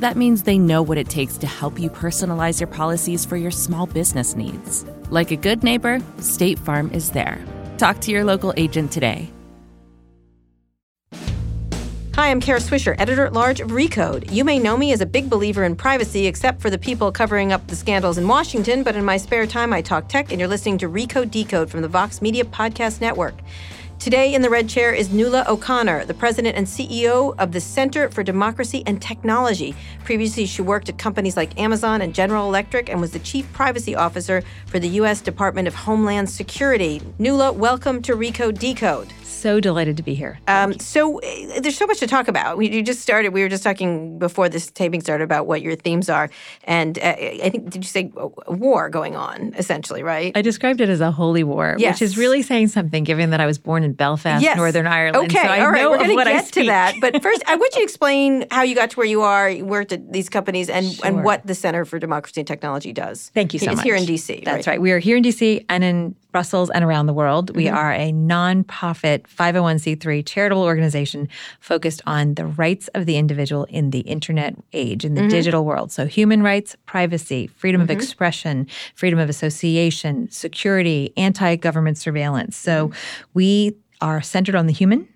That means they know what it takes to help you personalize your policies for your small business needs. Like a good neighbor, State Farm is there. Talk to your local agent today. Hi, I'm Kara Swisher, editor at large of Recode. You may know me as a big believer in privacy, except for the people covering up the scandals in Washington, but in my spare time, I talk tech, and you're listening to Recode Decode from the Vox Media Podcast Network. Today in the red chair is Nuala O'Connor, the president and CEO of the Center for Democracy and Technology. Previously, she worked at companies like Amazon and General Electric and was the chief privacy officer for the U.S. Department of Homeland Security. Nuala, welcome to Recode Decode so delighted to be here. Um, so uh, there's so much to talk about. We you just started. We were just talking before this taping started about what your themes are, and uh, I think did you say a war going on essentially, right? I described it as a holy war, yes. which is really saying something, given that I was born in Belfast, yes. Northern Ireland. Okay, so all right, we're going to get to that. But first, I want you to explain how you got to where you are. You worked at these companies, and sure. and what the Center for Democracy and Technology does. Thank you so it's much. here in DC. That's right? right. We are here in DC and in Brussels and around the world. We mm-hmm. are a nonprofit 501c3 charitable organization focused on the rights of the individual in the internet age, in the mm-hmm. digital world. So, human rights, privacy, freedom mm-hmm. of expression, freedom of association, security, anti government surveillance. So, mm-hmm. we are centered on the human.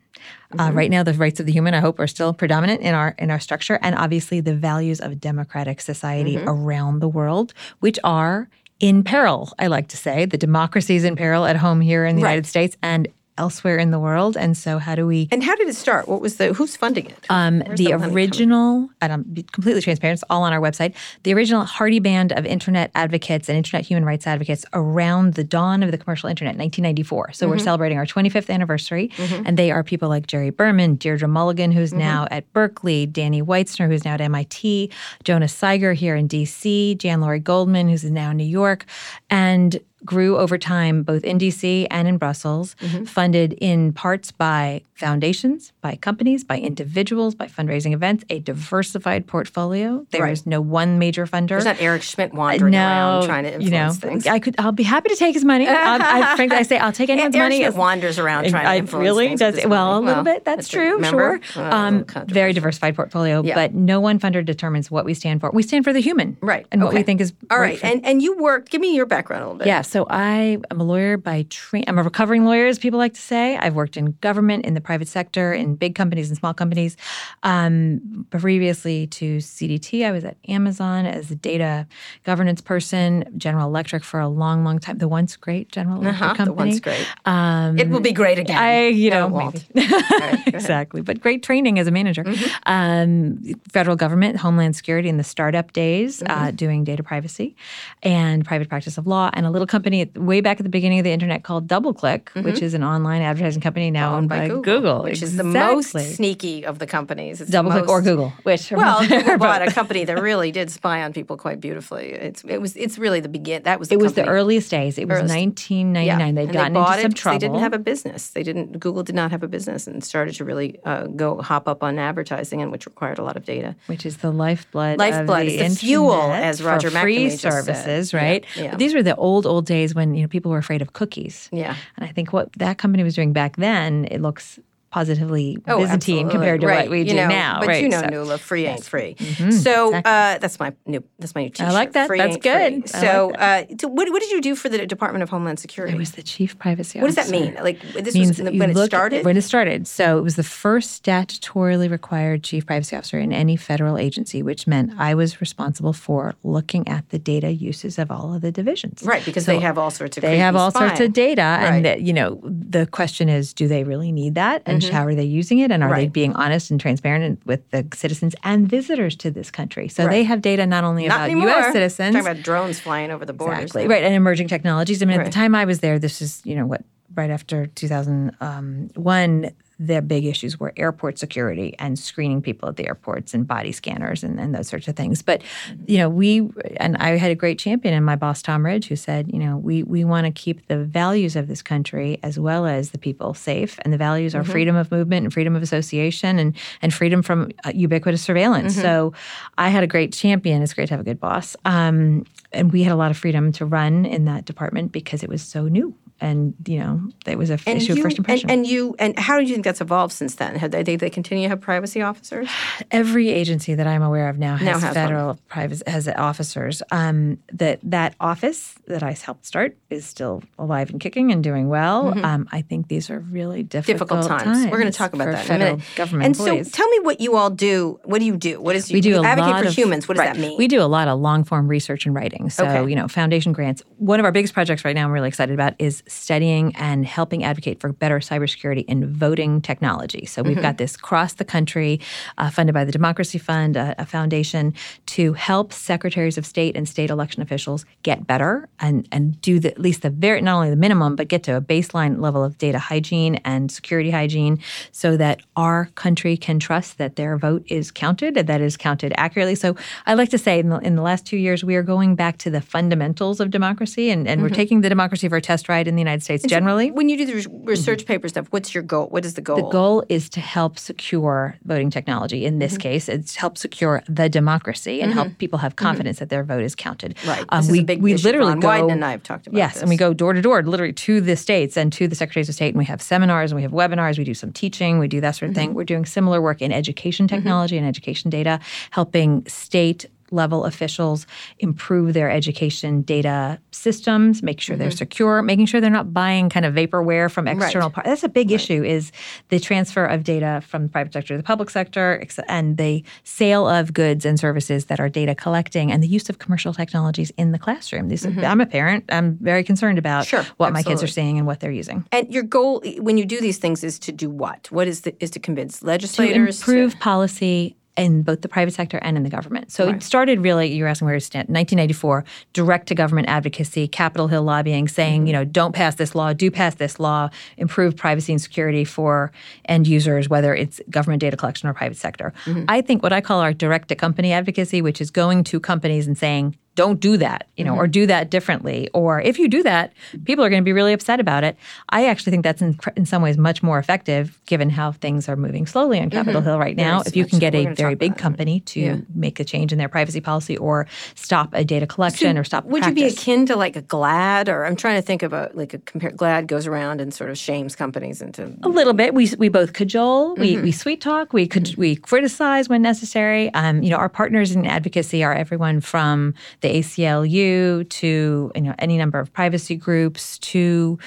Uh, mm-hmm. right now, the rights of the human, I hope, are still predominant in our in our structure, and obviously the values of a democratic society mm-hmm. around the world, which are in peril, I like to say. The democracy is in peril at home here in the right. United States and elsewhere in the world. And so, how do we? And how did it start? What was the? Who's funding it? Um, the original, and I'm completely transparent. It's all on our website. The original Hardy Band of Internet advocates and Internet human rights advocates around the dawn of the commercial Internet, 1994. So mm-hmm. we're celebrating our 25th anniversary, mm-hmm. and they are people like Jerry Berman, Deirdre Mulligan, who's mm-hmm. now at Berkeley, Danny Weitzner, who's now at MIT, Jonah Seiger here in D.C., Jan Lori Goldman, who's now in New York, and grew over time both in DC and in Brussels, mm-hmm. funded in parts by foundations, by companies, by individuals, by fundraising events, a diversified portfolio. There right. is no one major funder. There's not Eric Schmidt wandering no, around trying to influence you know, things. I could I'll be happy to take his money. I, frankly I say I'll take anyone's Eric money. Schmidt wanders around trying I, to influence really things does well, a little well, bit. That's, true, remember? sure. Um, very diversified portfolio, yeah. but no one funder determines what we stand for. We stand for the human. Right. And okay. what we think is All right. right. And and you work give me your background a little bit. Yeah, so I am a lawyer by train. I'm a recovering lawyer, as people like to say. I've worked in government, in the private sector, in big companies and small companies. Um, previously to CDT, I was at Amazon as a data governance person, General Electric for a long, long time. The once great General Electric uh-huh, company. The once great. Um, it will be great again. I, you no, know, right, exactly. But great training as a manager. Mm-hmm. Um, federal government, Homeland Security in the startup days, Mm-hmm. uh, doing data privacy and private practice of law, and a little company way back at the beginning of the internet called DoubleClick, Mm-hmm. which is an online advertising company now owned by, Google, Google, which exactly. is the most sneaky of the companies. It's DoubleClick most, or Google, which well, Google bought a company that really did spy on people quite beautifully. It's it was it's really the begin. That was the it was company. the earliest days. It was Earliest. 1999. Yeah. They'd and gotten they bought into some trouble. They didn't have a business. They didn't. Google did not have a business and started to really uh, go hop up on advertising, and which required a lot of data. which is the lifeblood, Lifeblood of the, is the fuel, as Roger for free McNamee services, Yeah, right? yeah. But these were the old, old days when you know people were afraid of cookies. Yeah. And I think what that company was doing back then, it looks positively Oh, Byzantine absolutely. compared to right. what we you do know, now. But right. you know, so, Nuala, free ain't free. Mhm, so exactly. uh, that's my new that's my new T-shirt. like that. Free That's good. So, like uh, so what, what did you do for the Department of Homeland Security? I was the chief privacy Officer. what does that mean? Like this means was that you when it started. When it started. So it was the first statutorily required chief privacy officer in any federal agency, which meant I was responsible for looking at the data uses of all of the divisions. right, because So they have all sorts of. they have all sorts of data Right. and that, you know the question is do they really need that and how are they using it and are they Mm-hmm. Being honest and transparent with the citizens and visitors to this country so Right. they have data not only Not about anymore. us citizens Talking about drones flying over the borders. Exactly. Right. And emerging technologies. I mean, at the time I was there, this is, you know, what, right after 2001, the big issues were airport security and screening people at the airports and body scanners and, and those sorts of things. But, you know, we, and I had a great champion in my boss, Tom Ridge, who said, you know, we, we want to keep the values of this country as well as the people safe. And the values are freedom of movement and freedom of association and, and freedom from uh, ubiquitous surveillance. So I had a great champion. It's great to have a good boss. Um, and we had a lot of freedom to run in that department because it was so new. And, you know, it was a f- issue you, of first impression. And, and you and how do you think that's evolved since then? Have they, they, they continue to have privacy officers? Every agency that I'm aware of now has, Now has one. federal private has officers. Um, that that office that I helped start is still alive and kicking and doing well. Um, I think these are really difficult, Mm-hmm. difficult times. We're going to talk about that in a minute. government and employees. so, tell me what you all do. What do you do? What is you, we do you advocate for of, humans? What does right. that mean? We do a lot of long form research and writing. So, Okay. you know, foundation grants. One of our biggest projects right now I'm really excited about is studying and helping advocate for better cybersecurity in voting technology. So Mm-hmm. we've got this across the country, uh, funded by the Democracy Fund, a, a foundation to help secretaries of state and state election officials get better and and do the, at least the very not only the minimum but get to a baseline level of data hygiene and security hygiene, so that our country can trust that their vote is counted and that is counted accurately. So I like to say in the, in the last two years we are going back to the fundamentals of democracy and, and we're taking the democracy for a test ride in the United States generally. when you do the res- mm-hmm. research paper stuff, what's your goal? What is the goal? The goal is to help secure voting technology. In this mm-hmm. case, it's help secure the democracy and help mm-hmm. people have confidence that their vote is counted. Right. Um, This is we a big we literally go. Wyden and I have talked about yes, this. and we go door to door, literally to the states and to the secretaries of state, and we have seminars and we have webinars. We do some teaching. We do that sort of thing. We're doing similar work in education technology and education data, helping state level officials improve their education data systems, make sure they're mm-hmm. secure, making sure they're not buying kind of vaporware from external par- That's a big issue is the transfer of data from the private sector to the public sector and the sale of goods and services that are data collecting and the use of commercial technologies in the classroom. These, mm-hmm. I'm a parent. I'm very concerned about Sure, what my kids are seeing and what they're using. And your goal when you do these things is to do what? What is the, is to convince legislators to legislators improve policy in both the private sector and in the government. So it started really, you were asking where it stand, 1994, direct to government advocacy, Capitol Hill lobbying, saying, mm-hmm. you know, don't pass this law, do pass this law, improve privacy and security for end users, whether it's government data collection or private sector. Mm-hmm. I think what I call our direct to company advocacy, which is going to companies and saying, don't do that, you know, or do that differently. Or if you do that, people are going to be really upset about it. I actually think that's in, in some ways much more effective given how things are moving slowly on Capitol Hill right now. if you can get a very big company to Yeah. make a change in their privacy policy or stop a data collection or stop Would you be akin to like a GLAD, or I'm trying to think of a like a compare. GLAD goes around and sort of shames companies into. A little bit. We we both cajole. We Mm-hmm. we sweet talk. We could we criticize when necessary. Um, you know, our partners in advocacy are everyone from the ACLU to you know any number of privacy groups to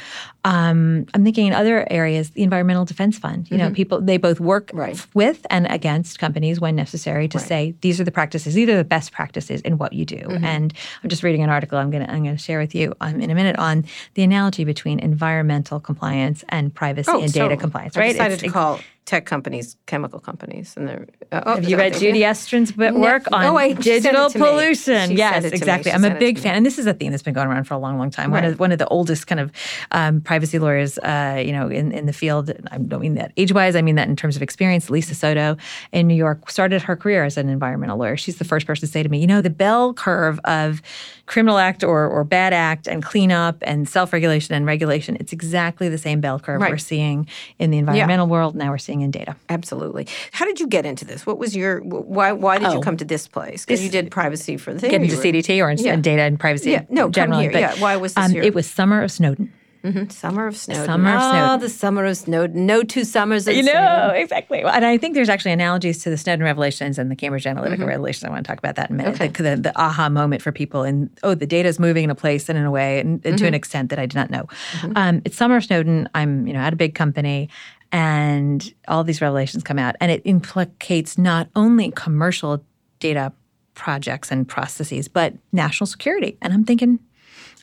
um, I'm thinking in other areas, the Environmental Defense Fund. You know, people they both work Mm-hmm. Right. with and against companies when necessary to say these are the practices, these are the best practices in what you do. Mm-hmm. And I'm just reading an article I'm gonna I'm gonna share with you um, in a minute on the analogy between environmental compliance and privacy and data Oh, so compliance. I Right? decided It's- to call tech companies chemical companies, and they're. Uh, oh, have you read. Judy Estrin's work on oh, I- she sent it digital pollution? Yes, sent it to me. exactly. I'm a big fan, and this is a theme that's been going around for a long, long time. One Right. of one of the oldest kind of um, privacy lawyers, uh, you know, in, in the field. I don't mean that age wise. I mean that in terms of experience. Lisa Sotto in New York started her career as an environmental lawyer. She's the first person to say to me, you know, the bell curve of criminal act or or bad act and cleanup and self regulation and regulation. It's exactly the same bell curve Right. we're seeing in the environmental world. Now we're seeing in data. Absolutely. How did you get into this? What was your why? Why did you come to this place? Because you did privacy for the thing. get or into were- CDT or in Yeah. data and privacy Yeah, no, come generally. here. But, Yeah, why was this um, It was summer of Snowden. Mm-hmm. Summer of Snowden. Summer of oh, Snowden. the summer of Snowden. No two summers You know, exactly. And I think there's actually analogies to the Snowden revelations and the Cambridge Analytica revelations. I want to talk about that in a minute. Okay. The, the, the aha moment for people and, oh, the data is moving in a place and in a way and, and to an extent that I did not know. Um, it's Summer of Snowden. I'm, you know, at a big company and all these revelations come out and it implicates not only commercial data projects and processes, but national security. And I'm thinking,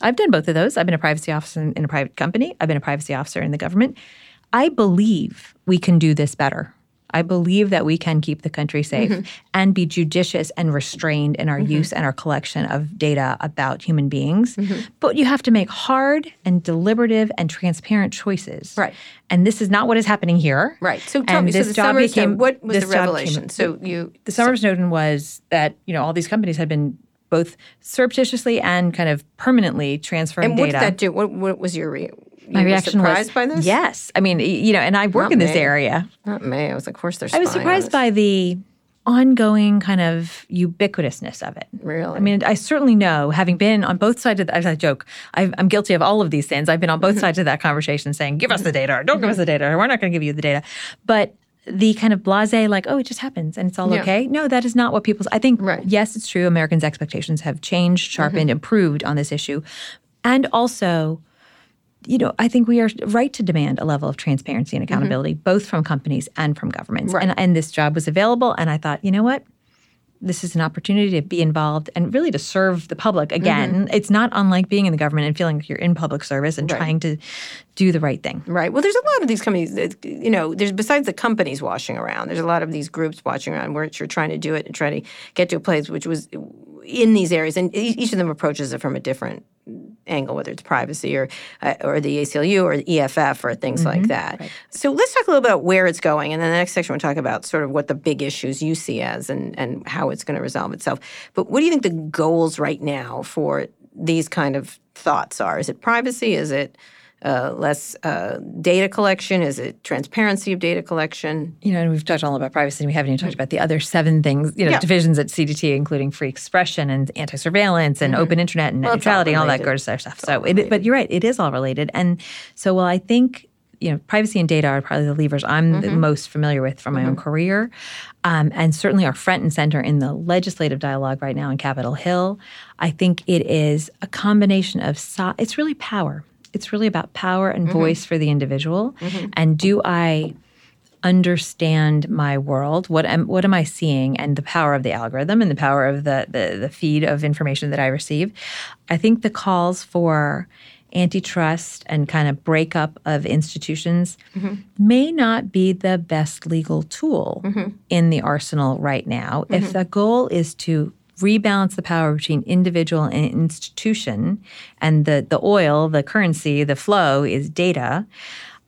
I've done both of those. I've been a privacy officer in, in a private company. I've been a privacy officer in the government. I believe we can do this better. I believe that we can keep the country safe mm-hmm. and be judicious and restrained in our mm-hmm. use and our collection of data about human beings. Mm-hmm. But you have to make hard and deliberative and transparent choices. Right. And this is not what is happening here. Right. So tell And me, so this the job became Snowden, what was the job came- revelation? so you the summer of Snowden was that you know all these companies had been both surreptitiously and kind of permanently transferring and what data. did that do? What, what was your re- you My reaction surprised was by this? Yes, I mean you know, and I work Not in this area. Not me. I was like, of course they're I was surprised by the ongoing kind of ubiquitousness of it. Really? I mean, I certainly know, having been on both sides of the, as I joke, I've, I'm guilty of all of these sins. I've been on Mm-hmm. both sides of that conversation saying, give us the data or don't give us the data or we're not going to give you the data. But the kind of blase, like, oh, it just happens and it's all Yeah. okay. No, that is not what people's, I think, Right. yes, it's true. Americans' expectations have changed, sharpened, Mm-hmm. improved on this issue. And also, you know, I think we are right to demand a level of transparency and accountability, both from companies and from governments. Mm-hmm. Right. And, and this job was available, and I thought, you know what? This is an opportunity to be involved and really to serve the public. Again, it's not unlike being in the government and feeling like you're in public service and Mm-hmm. Right. trying to do the right thing. Right. Well, there's a lot of these companies that, you know, there's besides the companies washing around, there's a lot of these groups watching around where you're trying to do it and try to get to a place which was in these areas. And each of them approaches it from a different angle, whether it's privacy or uh, or the ACLU or the EFF or things like that. So let's talk a little about where it's going. And then the next section we'll talk about sort of what the big issues you see as and, and how it's going to resolve itself. But what do you think the goals right now for these kind of thoughts are? Is it privacy? Is it uh, less uh, data collection? Is it transparency of data collection? You know, and we've talked all about privacy, and we haven't even talked about the other seven things, you know, Yeah. divisions at CDT, including free expression and anti-surveillance and open internet and net Mm-hmm. Well, it's all neutrality and all that good stuff. So, it, but you're right, it is all related. And so, well, I think you know, privacy and data are probably the levers I'm the Mm-hmm. most familiar with from my own career, um, and certainly are front and center in the legislative dialogue right now in Capitol Hill. I think it is a combination of so- it's really power. It's really about power and Mm-hmm. voice for the individual. Mm-hmm. And do I understand my world? What am what am i seeing? And the power of the algorithm and the power of the the, the feed of information that i receive. I think the calls for antitrust and kind of breakup of institutions mm-hmm. may not be the best legal tool mm-hmm. in the arsenal right now. If the goal is to rebalance the power between individual and institution and the the oil the currency the flow is data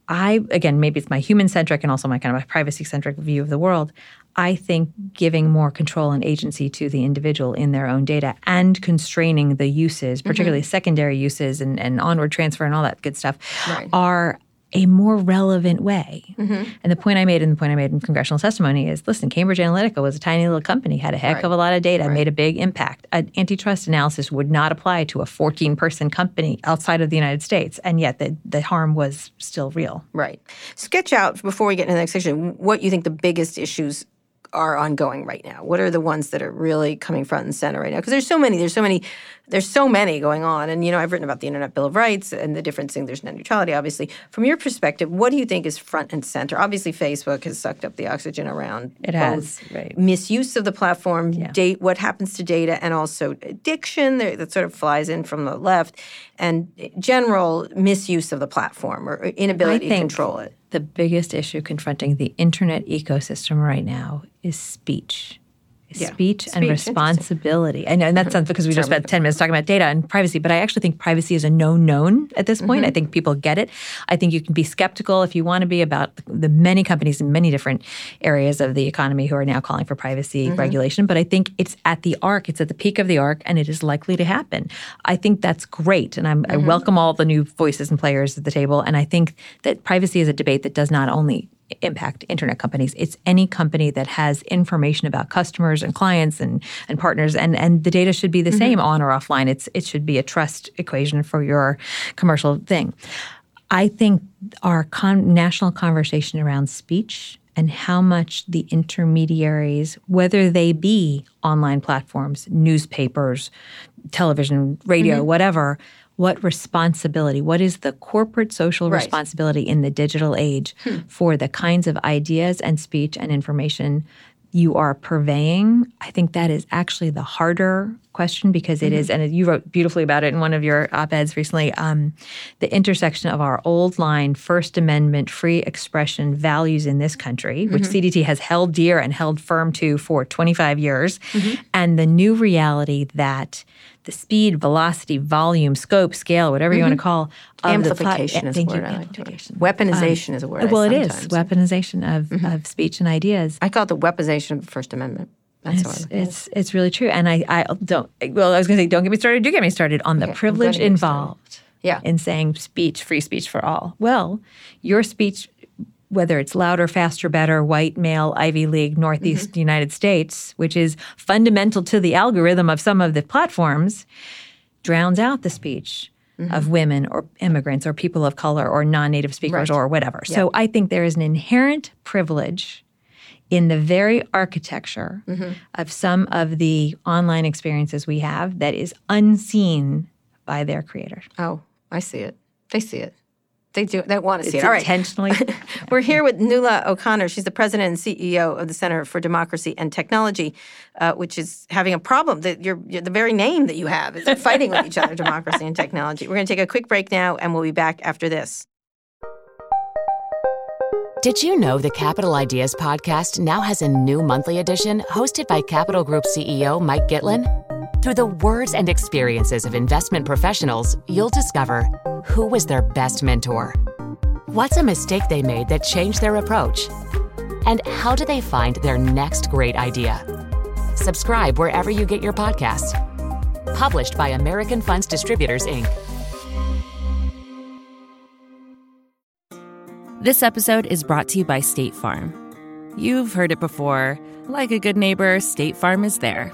I again maybe it's my human centric and also my kind of my privacy centric view of the world. I think giving more control and agency to the individual in their own data and constraining the uses, mm-hmm. particularly secondary uses and, and onward transfer and all that good stuff, Right. are a more relevant way. Mm-hmm. And the point I made and the point I made in congressional testimony is listen, Cambridge Analytica was a tiny little company, had a heck of a lot of data, made a big impact. An antitrust analysis would not apply to a 14 person company outside of the United States. And yet the, the harm was still real. Right. Sketch out before we get into the next section what you think the biggest issues are ongoing right now. What are the ones that are really coming front and center right now? Because there's so many. There's so many. There's so many going on. And you know, I've written about the Internet Bill of Rights and the difference in there's net neutrality. Obviously, from your perspective, what do you think is front and center? Obviously, Facebook has sucked up the oxygen around It has, right. misuse of the platform, date what happens to data, and also addiction that that sort of flies in from the left, and general misuse of the platform or inability to control it. The biggest issue confronting the internet ecosystem right now is speech. Yeah. Speech, and Speech, responsibility. And, and that's not because we just spent 10 minutes talking about data and privacy, but I actually think privacy is a known known at this point. I think people get it. I think you can be skeptical if you want to be about the many companies in many different areas of the economy who are now calling for privacy regulation. But I think it's at the arc, it's at the peak of the arc, and it is likely to happen. I think that's great. And I'm, I welcome all the new voices and players at the table. And I think that privacy is a debate that does not only impact internet companies. It's any company that has information about customers and clients and, and partners and, and the data should be the same on or offline. It's it should be a trust equation for your commercial thing. I think our con- national conversation around speech and how much the intermediaries, whether they be online platforms, newspapers, television, radio, Mm-hmm. whatever, what responsibility, what is the corporate social Right. Hmm. responsibility in the digital age for the kinds of ideas and speech and information you are purveying? I think that is actually the harder question because it Mm-hmm. is, and you wrote beautifully about it in one of your op eds recently um, the intersection of our old line First Amendment free expression values in this country, which Mm-hmm. CDT has held dear and held firm to for 25 years, Mm-hmm. and the new reality that the speed, velocity, volume, scope, scale, whatever you want to call of the plat- Mm-hmm. Amplification is a word you, like to use. amplification. Weaponization is a word. Well, it is Mm-hmm. weaponization of, of speech and ideas. I call it the weaponization of the First Amendment. That's It's, it's it's really true, and I I don't. Well, I was going to say, don't get me started. Do get me started on the Okay, privilege gonna get you started. involved Yeah. in saying speech, free speech for all. Well, your speech, whether it's louder, faster, better, white, male, Ivy League, Northeast Mm-hmm. United States, which is fundamental to the algorithm of some of the platforms, drowns out the speech. Mm-hmm. Of women or immigrants or people of color or non native speakers Right. or whatever. So I think there is an inherent privilege in the very architecture Mm-hmm. of some of the online experiences we have that is unseen by their creators. Oh, I see it. They see it. They do. They want to see It's it. All right. intentionally. We're here with Nuala O'Connor. She's the president and CEO of the Center for Democracy and Technology, uh, which is having a problem. That you're, you're the very name that you have is fighting with each other, democracy and technology. We're going to take a quick break now, and we'll be back after this. Did you know the Capital Ideas podcast now has a new monthly edition hosted by Capital Group CEO Mike Gitlin? Through the words and experiences of investment professionals, you'll discover who was their best mentor, what's a mistake they made that changed their approach, and how do they find their next great idea. Subscribe wherever you get your podcasts. Published by American Funds Distributors, Inc. This episode is brought to you by State Farm. You've heard it before. Like a good neighbor, State Farm is there.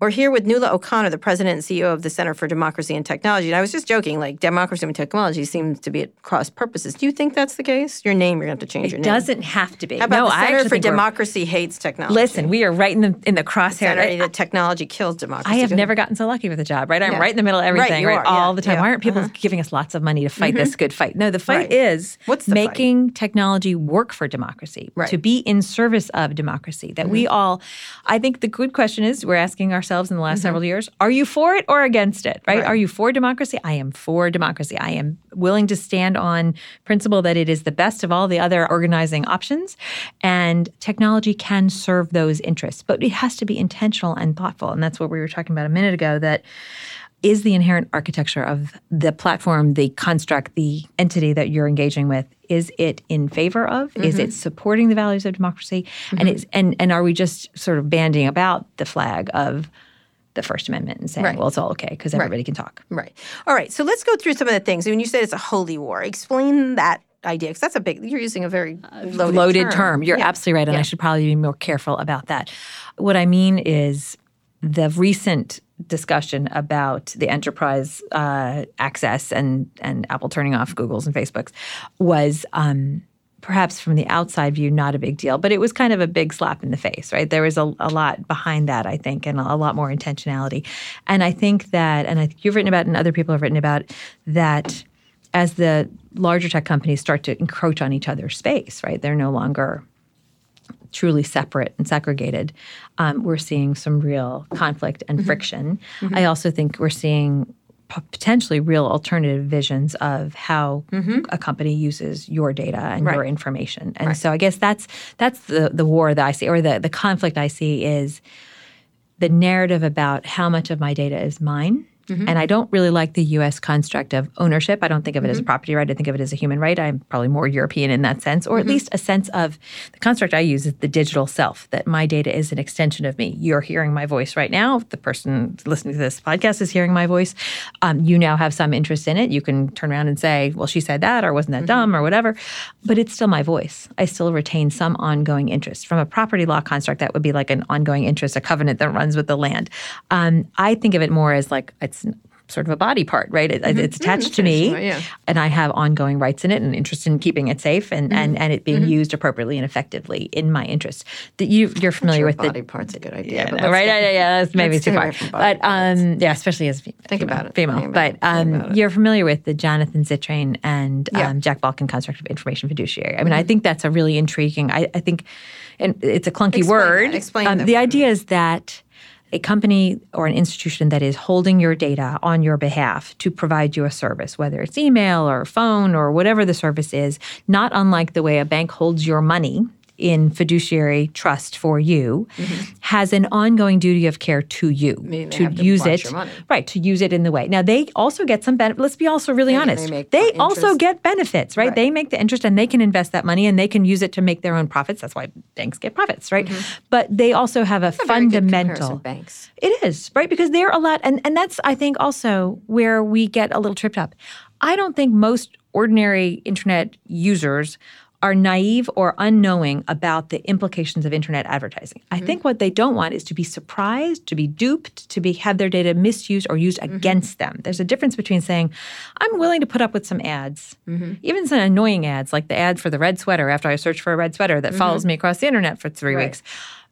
We're here with Nuala O'Connor, the president and CEO of the Center for Democracy and Technology. And I was just joking, like democracy and technology seems to be at cross purposes. Do you think that's the case? Your name, you're going to have to change your name. it doesn't have to be. How about no, the I Center for Democracy hates technology? Listen, we are right in the in the crosshair. I, that technology kills democracy. I have never gotten so lucky with a job, right? I'm Yeah. right in the middle of Right, everything, you right, are, all yeah, the time. yeah, Why aren't people uh-huh. giving us lots of money to fight this good fight? No, the fight Right. is What's the fight? making technology work for democracy, Right. Mm-hmm. to be in service of democracy. That we all, I think the good question is we're asking ourselves in the last several years: Are you for it or against it? Right? Mm-hmm. Right. Are you for democracy? I am for democracy. I am willing to stand on principle that it is the best of all the other organizing options, and technology can serve those interests, but it has to be intentional and thoughtful. And that's what we were talking about a minute ago. That is the inherent architecture of the platform, the construct, the entity that you're engaging with. Is it in favor of? Is Mm-hmm. it supporting the values of democracy? And it's and and are we just sort of banding about the flag of the First Amendment and saying, Right. well, it's all okay because everybody can talk? Right. All right. So let's go through some of the things. When you said it's a holy war, explain that idea because that's a big. You're using a very loaded, loaded term. You're Yeah. absolutely right, and I should probably be more careful about that. What I mean is the recent discussion about the enterprise uh, access and and Apple turning off Google's and Facebook's was. Um, Perhaps from the outside view, not a big deal, but it was kind of a big slap in the face, right? There was a, a lot behind that, I think, and a, a lot more intentionality. And I think that, and I think you've written about, and other people have written about, that as the larger tech companies start to encroach on each other's space, right? They're no longer truly separate and segregated. Um, we're seeing some real conflict and mm-hmm. friction. Mm-hmm. I also think we're seeing potentially real alternative visions of how mm-hmm. a company uses your data and your information. And so I guess that's that's the the war that I see, or the the conflict I see is the narrative about how much of my data is mine And I don't really like the US construct of ownership. I don't think of it as a property right. I think of it as a human right. I'm probably more European in that sense, or at least a sense of the construct I use is the digital self, that my data is an extension of me. You're hearing my voice right now. The person listening to this podcast is hearing my voice. Um, you now have some interest in it. You can turn around and say, well, she said that, or wasn't that dumb, or whatever. But it's still my voice. I still retain some ongoing interest. From a property law construct, that would be like an ongoing interest, a covenant that runs with the land. Um, I think of it more as like it's sort of a body part, right? It, It's attached to me, Right, yeah. and I have ongoing rights in it and interest in keeping it safe and, and, and it being used appropriately and effectively in my interest. That you you're familiar Sure, with body the part's a good idea. yeah, but no, right? Yeah, yeah, that's maybe too far. away from body But um, yeah, especially as fe- Think female, about it. female. About but um, about it. you're familiar with the Jonathan Zittrain and Yeah. Mm-hmm. um, Jack Balkin construct of information fiduciary. I mean, I think that's a really intriguing. I, I think, and it's a clunky Explain word. that. Explain Um, the idea is that a company or an institution that is holding your data on your behalf to provide you a service, whether it's email or phone or whatever the service is, not unlike the way a bank holds your money in fiduciary trust for you, has an ongoing duty of care to you Mm-hmm. They to to use it right to use it in the way. Now they also get some benefit. Let's be also really They- they honest. make They also get benefits, right? Right. They make the interest and they can invest that money and they can use it to make their own profits. That's why banks get profits, right? But they also have a Mm-hmm. Good fundamental banks. it is, right? Because they're a lot, and, and that's, I think, also where we get a little tripped up. I don't think most ordinary internet users are naive or unknowing about the implications of internet advertising. I mm-hmm. think what they don't want is to be surprised, to be duped, to be have their data misused or used mm-hmm. against them. There's a difference between saying, I'm willing to put up with some ads, mm-hmm. even some annoying ads, like the ad for the red sweater after I search for a red sweater that follows me across the internet for three Right. weeks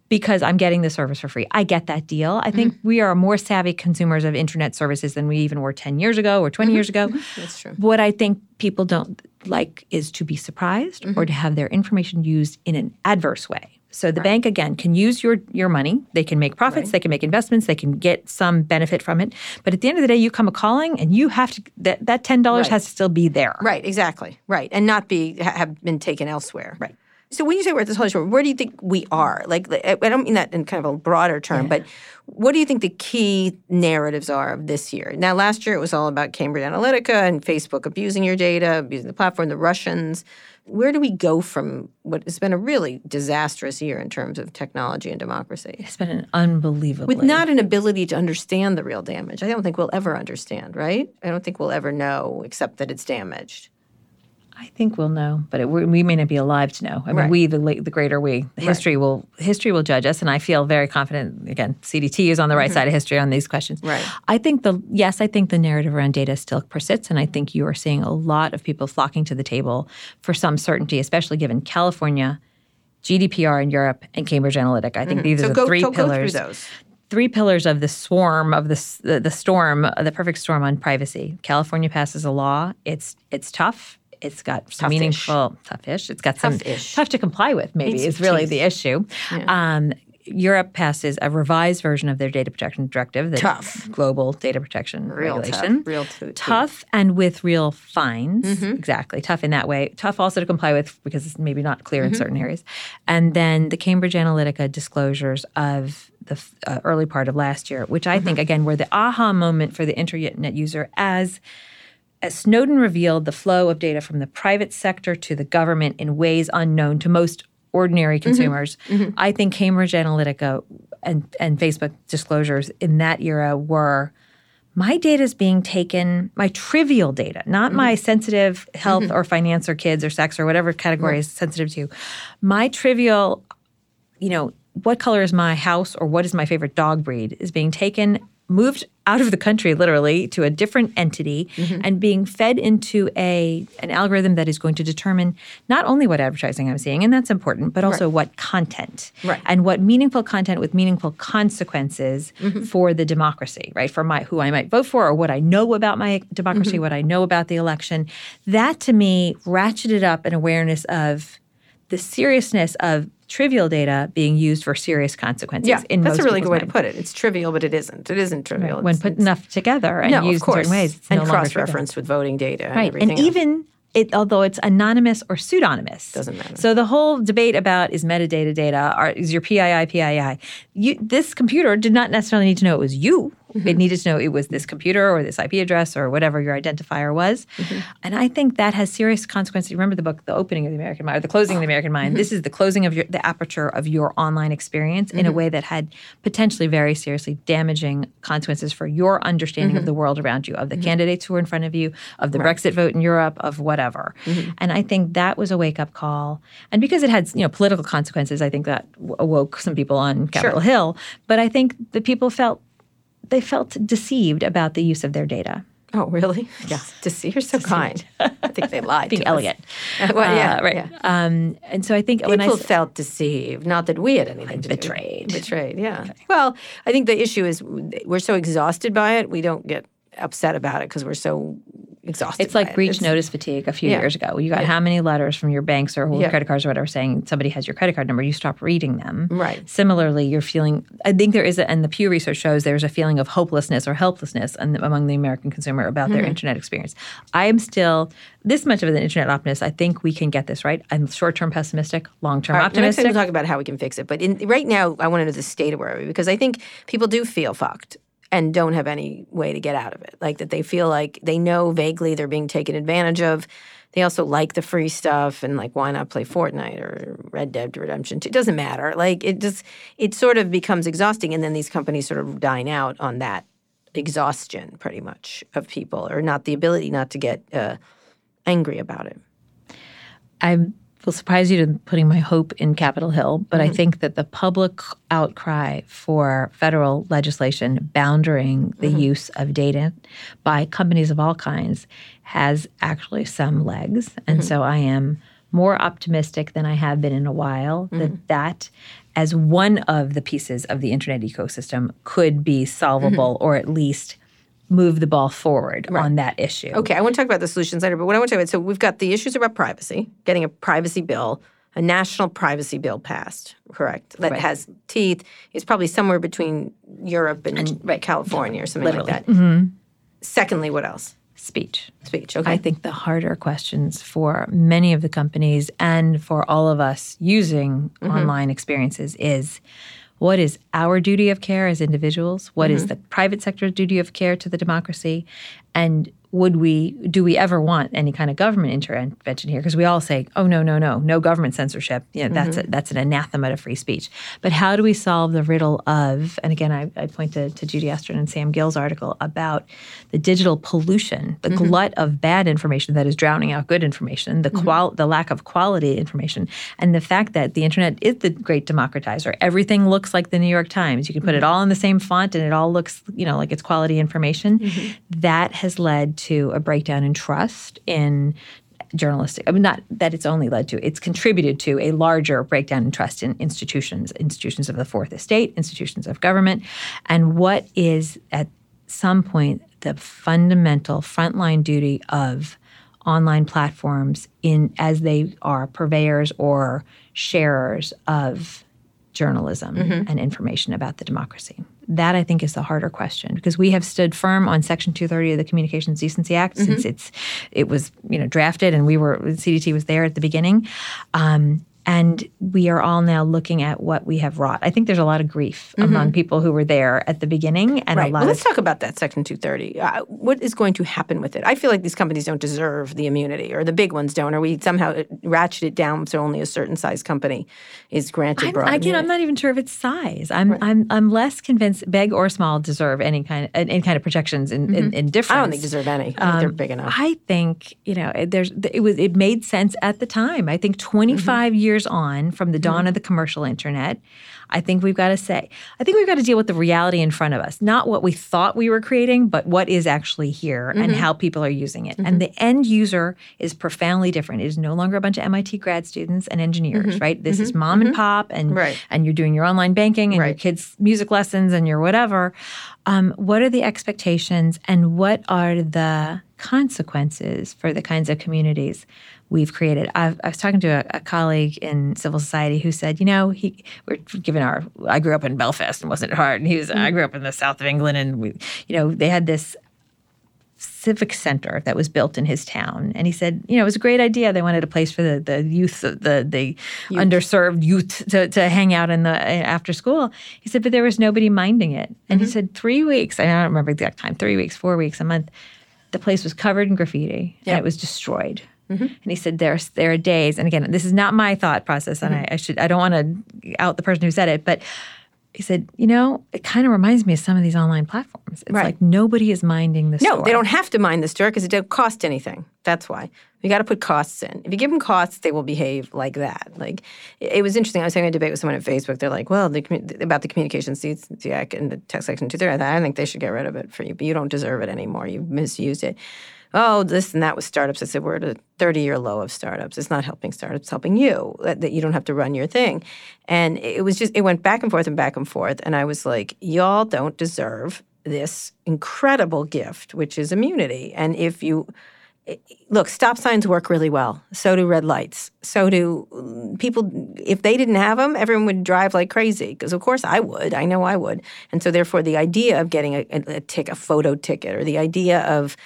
because I'm getting the service for free. I get that deal. I think mm-hmm. we are more savvy consumers of internet services than we even were 10 years ago or 20 mm-hmm. years ago. Mm-hmm. That's true. What I think people don't like is to be surprised or to have their information used in an adverse way. So the bank again can use your your money. They can make profits. They can make investments. They can get some benefit from it. But at the end of the day, you come a calling, and you have to that that ten dollars Right. has to still be there. Right, exactly. Right. And not be have been taken elsewhere. Right. So when you say we're at this holy where do you think we are? Like, I I don't mean that in kind of a broader term, but what do you think the key narratives are of this year? Now, last year it was all about Cambridge Analytica and Facebook abusing your data, abusing the platform, the Russians. Where do we go from what has been a really disastrous year in terms of technology and democracy? It's been an unbelievable. With not an ability to understand the real damage. I don't think we'll ever understand, right? I don't think we'll ever know except that it's damaged. I think we'll know, but it, we may not be alive to know. I mean, Right. we, the, the greater we, the history will history will judge us, and I feel very confident. Again, CDT is on the right mm-hmm. side of history on these questions. Right. I think the yes, I think the narrative around data still persists, and I think you are seeing a lot of people flocking to the table for some certainty, especially given California, GDPR in Europe, and Cambridge Analytica. I think mm-hmm. these So are the go, three go, go pillars through those. three pillars of the swarm of the, the storm the perfect storm on privacy california passes a law it's it's tough it's got some Tough-ish. meaningful toughish it's got some Tough-ish. tough to comply with maybe Needs is really the issue um, Europe passes a revised version of their data protection directive, the Tough. global data protection Real tough, regulation. real to- tough and with real fines. Mm-hmm. Exactly. Tough in that way. Tough also to comply with because it's maybe not clear Mm-hmm. in certain areas. And then the Cambridge Analytica disclosures of the f- uh, early part of last year, which I Mm-hmm. think, again, were the aha moment for the internet user as as Snowden revealed the flow of data from the private sector to the government in ways unknown to most ordinary mm-hmm. consumers. Mm-hmm. I think Cambridge Analytica and, and Facebook disclosures in that era were my data is being taken, my trivial data, not my mm-hmm. sensitive health or finance or kids or sex or whatever category is sensitive to. My trivial, you know, what color is my house or what is my favorite dog breed is being taken, moved out of the country literally to a different entity and being fed into a an algorithm that is going to determine not only what advertising I'm seeing, and that's important, but also what content Right. and what meaningful content with meaningful consequences Mm-hmm. for the democracy, right? For my who I might vote for or what I know about my democracy, Mm-hmm. what I know about the election. That to me ratcheted up an awareness of the seriousness of trivial data being used for serious consequences. Yeah, in that's a really good way to put it. It's trivial, but it isn't. It isn't trivial. When It's- put it's- enough together and no, used of course, in certain ways, and no cross-referenced with voting data, and Right. everything And else. even it, although it's anonymous or pseudonymous, Doesn't matter. So the whole debate about is metadata data, are, is your PII PII? You, this computer did not necessarily need to know it was you It mm-hmm. needed to know it was this computer or this IP address or whatever your identifier was. Mm-hmm. And I think that has serious consequences. Remember the book, The Opening of the American Mind, or The Closing of the American Mind. Mm-hmm. This is the closing of your, the aperture of your online experience in a way that had potentially very seriously damaging consequences for your understanding of the world around you, of the candidates who were in front of you, of the Brexit vote in Europe, of whatever. And I think that was a wake up call. And because it had you know political consequences, I think that w- awoke some people on Capitol Hill. But I think the people felt they felt deceived about the use of their data. Oh, really? Yeah. To see you're so kind. I think they lied. Being elegant. well, yeah, Uh, right. yeah. Um, and so I think when I People s- felt deceived. Not that we had anything to betrayed. do. Betrayed. Yeah. Well, I think the issue is we're so exhausted by it, we don't get upset about it because we're so exhausted. It's like it. breach It's- notice fatigue a few Yeah. years ago. You got how many letters from your banks or Yeah. credit cards or whatever saying somebody has your credit card number. You stop reading them. Right. Similarly, you're feeling, I think there is, a, and the Pew research shows there's a feeling of hopelessness or helplessness among the American consumer about their Mm-hmm. internet experience. I am still this much of an internet optimist. I think we can get this right. I'm short term pessimistic, long term right, next time optimistic. we'll talk about how we can fix it. But in, right now, I want to know the state of where are we because I think people do feel fucked and don't have any way to get out of it. Like that they feel like they know vaguely they're being taken advantage of. They also like the free stuff and like why not play Fortnite or Red Dead Redemption 2? It doesn't matter. Like it just it sort of becomes exhausting and then these companies sort of dine out on that exhaustion pretty much of people or not the ability not to get uh, angry about it. I will surprise you to putting my hope in Capitol Hill, but I mm-hmm. think that the public outcry for federal legislation bounding the mm-hmm. use of data by companies of all kinds has actually some legs. And mm-hmm. so I am more optimistic than I have been in a while that that as one of the pieces of the internet ecosystem could be solvable or at least move the ball forward on that issue. Okay, I want to talk about the solutions later, but what I want to talk about, so we've got the issues about privacy, getting a privacy bill, a national privacy bill passed, correct? That has teeth. It's probably somewhere between Europe and, California or something like that. Mm-hmm. Secondly, what else? Speech. Speech. Okay. I think the harder questions for many of the companies and for all of us using mm-hmm. online experiences is what is our duty of care as individuals? What is mm-hmm. the private sector's duty of care to the democracy? And would we do we ever want any kind of government intervention here? Because we all say, oh no, no, no, no government censorship. You know, that's a, mm-hmm. that's an anathema to free speech. But how do we solve the riddle of? And again, I, I point to, to Judy Estrin and Sam Gill's article about the digital pollution, the mm-hmm. glut of bad information that is drowning out good information, the mm-hmm. qual the lack of quality information, and the fact that the internet is the great democratizer. Everything looks like the New York Times. You can put it all in the same font, and it all looks, you know, like it's quality information. That has led to a breakdown in trust in journalistic. I mean, not that it's only led to, it's contributed to a larger breakdown in trust in institutions, institutions of the fourth estate, institutions of government. And what is at some point the fundamental frontline duty of online platforms in as they are purveyors or sharers of journalism mm-hmm. and information about the democracy. That I think is the harder question because we have stood firm on Section 230 of the Communications Decency Act since it's it was you know drafted and we were CDT was there at the beginning, um, and we are all now looking at what we have wrought. I think there's a lot of grief among people who were there at the beginning and Right. a lot Well, let's talk about that Section 230. Uh, what is going to happen with it? I feel like these companies don't deserve the immunity, or the big ones don't, or we somehow ratchet it down so only a certain size company is granted I'm, broad again, I'm not even sure of its size. I'm I'm I'm less convinced big or small deserve any kind of any kind of protections in, in, in difference. Mm-hmm. I don't think deserve any. I think they're big enough. I think you know it- there's it was it made sense at the time. I think 25 Mm-hmm. years on from the dawn of the commercial internet, I think we've got to say I think we've got to deal with the reality in front of us, not what we thought we were creating, but what is actually here and Mm-hmm. how people are using it. And the end user is profoundly different. It is no longer a bunch of MIT grad students and engineers, right? This is mom and pop, and Mm-hmm. Right. and you're doing your online banking and your kids' music lessons and your whatever. Um, what are the expectations and what are the consequences for the kinds of communities we've created? I've, I was talking to a, a colleague in civil society who said, you know, he we're given our. I grew up in Belfast and wasn't it hard, and he was. I grew up in the south of England, and we, you know, they had this civic center that was built in his town. And he said, you know, it was a great idea. They wanted a place for the, the youth, the, the youth. underserved youth to, to hang out in the after school. He said, but there was nobody minding it. And mm-hmm. he said, three weeks, I don't remember the exact time, three weeks, four weeks, a month, the place was covered in graffiti yep. and it was destroyed. Mm-hmm. And he said, "There's there are days, and again, this is not my thought process, and mm-hmm. I, I should I don't want to out the person who said it, but he said, you know, it kind of reminds me of some of these online platforms. It's right. like nobody is minding the store. no, they don't have to mind the store because it don't cost anything. That's why. You got to put costs in. If you give them costs, they will behave like that. Like it was interesting. I was having a debate with someone at Facebook. They're like, "Well, the, about the communication seats and the text section two there. I think they should get rid of it for you, but you don't deserve it anymore. You've misused it." Oh, this and that with startups. I said, we're at a 30 year low of startups. It's not helping startups, it's helping you, that, that, you don't have to run your thing. And it was just, it went back and forth and back and forth. And I was like, y'all don't deserve this incredible gift, which is immunity. And if you, eh, look, stop signs work really well. So do red lights. So do mm, people. If they didn't have them, everyone would drive like crazy. Because of course I would. I know I would. And so therefore, the idea of getting a, a, a tick, a photo ticket, or the idea of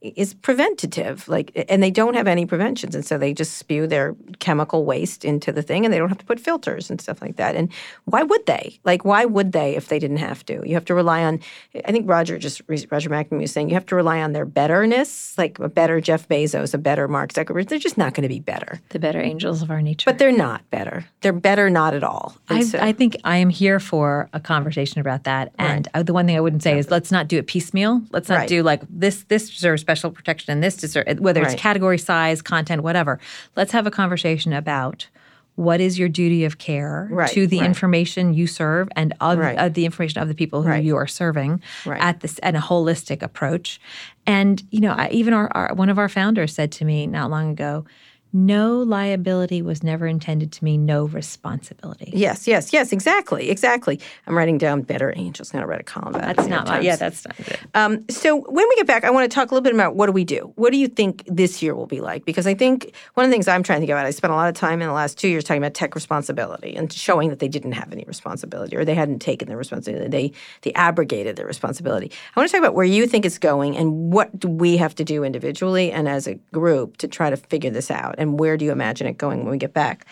is preventative like and they don't have any preventions and so they just spew their chemical waste into the thing and they don't have to put filters and stuff like that. And why would they? Like why would they if they didn't have to? You have to rely on i think roger just roger mcnamee was saying you have to rely on their betterness like a better jeff bezos a better mark zuckerberg. They're just not going to be better. The better angels of our nature. But they're not better. They're better not at all. I, so, I, think i am here for a conversation about that. And right. the one thing i wouldn't say is let's not do it piecemeal. Let's not right. do like this this deserves special protection in this deserves, whether it's category size, content, whatever. Let's have a conversation about what is your duty of care right, to the right. information you serve and of, right. uh, the information of the people who you are serving at this at a holistic approach and you know I, even our, our, one of our founders said to me not long ago no liability was never intended to mean no responsibility. Yes, yes, yes, exactly, exactly. I'm writing down better angels. Going to write a column about that's not my, yeah, that's not good. Um, so when we get back, I want to talk a little bit about what do we do? What do you think this year will be like? Because I think one of the things I'm trying to think about, I spent a lot of time in the last two years talking about tech responsibility and showing that they didn't have any responsibility or they hadn't taken their responsibility. They they abrogated their responsibility. I want to talk about where you think it's going and what do we have to do individually and as a group to try to figure this out and where do you imagine it going when we get back?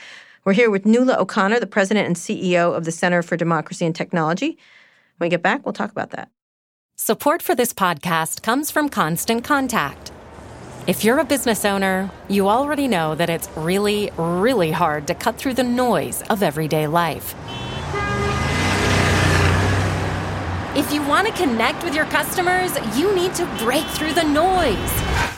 We're here with Nuala O'Connor, the president and CEO of the Center for Democracy and Technology. When we get back, we'll talk about that. Support for this podcast comes from Constant Contact. If you're a business owner, you already know that it's really, really hard to cut through the noise of everyday life. If you want to connect with your customers, you need to break through the noise.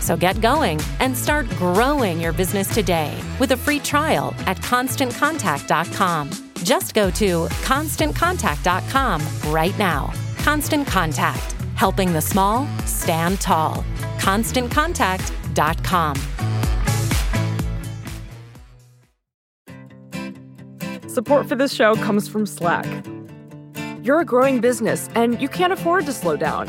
So get going and start growing your business today with a free trial at constantcontact.com. Just go to constantcontact.com right now. Constant Contact, helping the small stand tall. ConstantContact.com. Support for this show comes from Slack. You're a growing business and you can't afford to slow down.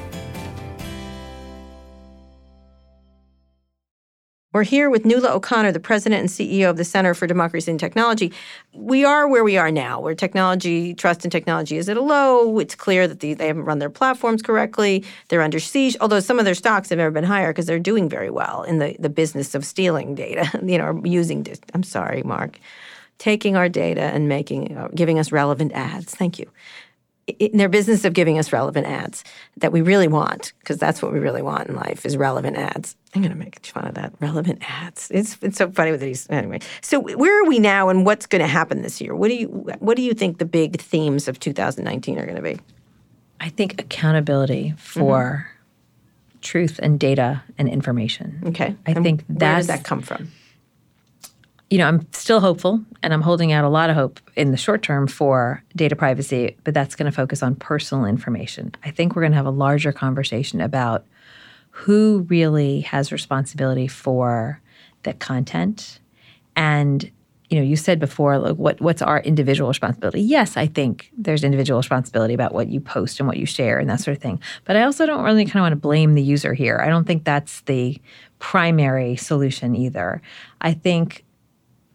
We're here with Nuala O'Connor, the president and CEO of the Center for Democracy and Technology. We are where we are now, where technology, trust in technology is at a low. It's clear that the, they haven't run their platforms correctly. They're under siege, although some of their stocks have never been higher because they're doing very well in the, the business of stealing data, you know, using, I'm sorry, Mark, taking our data and making, uh, giving us relevant ads. Thank you. In their business of giving us relevant ads that we really want, because that's what we really want in life is relevant ads. I'm going to make fun of that. Relevant ads. It's it's so funny with these. Anyway, so where are we now, and what's going to happen this year? What do you what do you think the big themes of 2019 are going to be? I think accountability for mm-hmm. truth and data and information. Okay, I And think where that's does that come from? You know, I'm still hopeful and I'm holding out a lot of hope in the short term for data privacy, but that's going to focus on personal information. I think we're going to have a larger conversation about who really has responsibility for the content and you know, you said before, like, what what's our individual responsibility? Yes, I think there's individual responsibility about what you post and what you share and that sort of thing. But I also don't really kind of want to blame the user here. I don't think that's the primary solution either. I think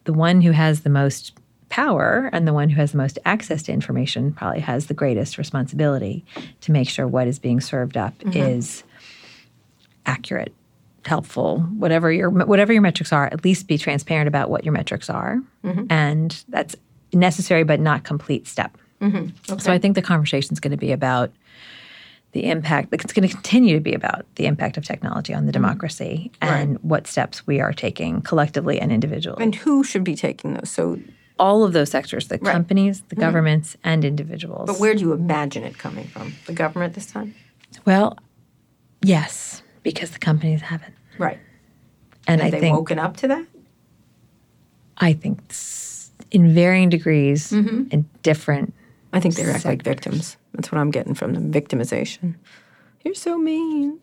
the one who has the most power and the one who has the most access to information probably has the greatest responsibility to make sure what is being served up mm-hmm. is accurate helpful whatever your whatever your metrics are at least be transparent about what your metrics are. Mm-hmm. And that's necessary but not complete step. Mm-hmm. So i think the conversation is going to be about the impact it's going to continue to be about the impact of technology on the mm-hmm. democracy and what steps we are taking collectively and individually And who should be taking those? So, all of those sectors the companies the mm-hmm. governments and individuals but where do you imagine it coming from? The government this time? well yes because the companies haven't Right. and Have i they think woken up to that? I think in varying degrees mm-hmm. and different. I think they act like victims. That's what I'm getting from them. Victimization. You're so mean.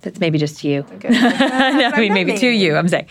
That's maybe just to you. Okay. no, I mean, maybe to you. I'm saying.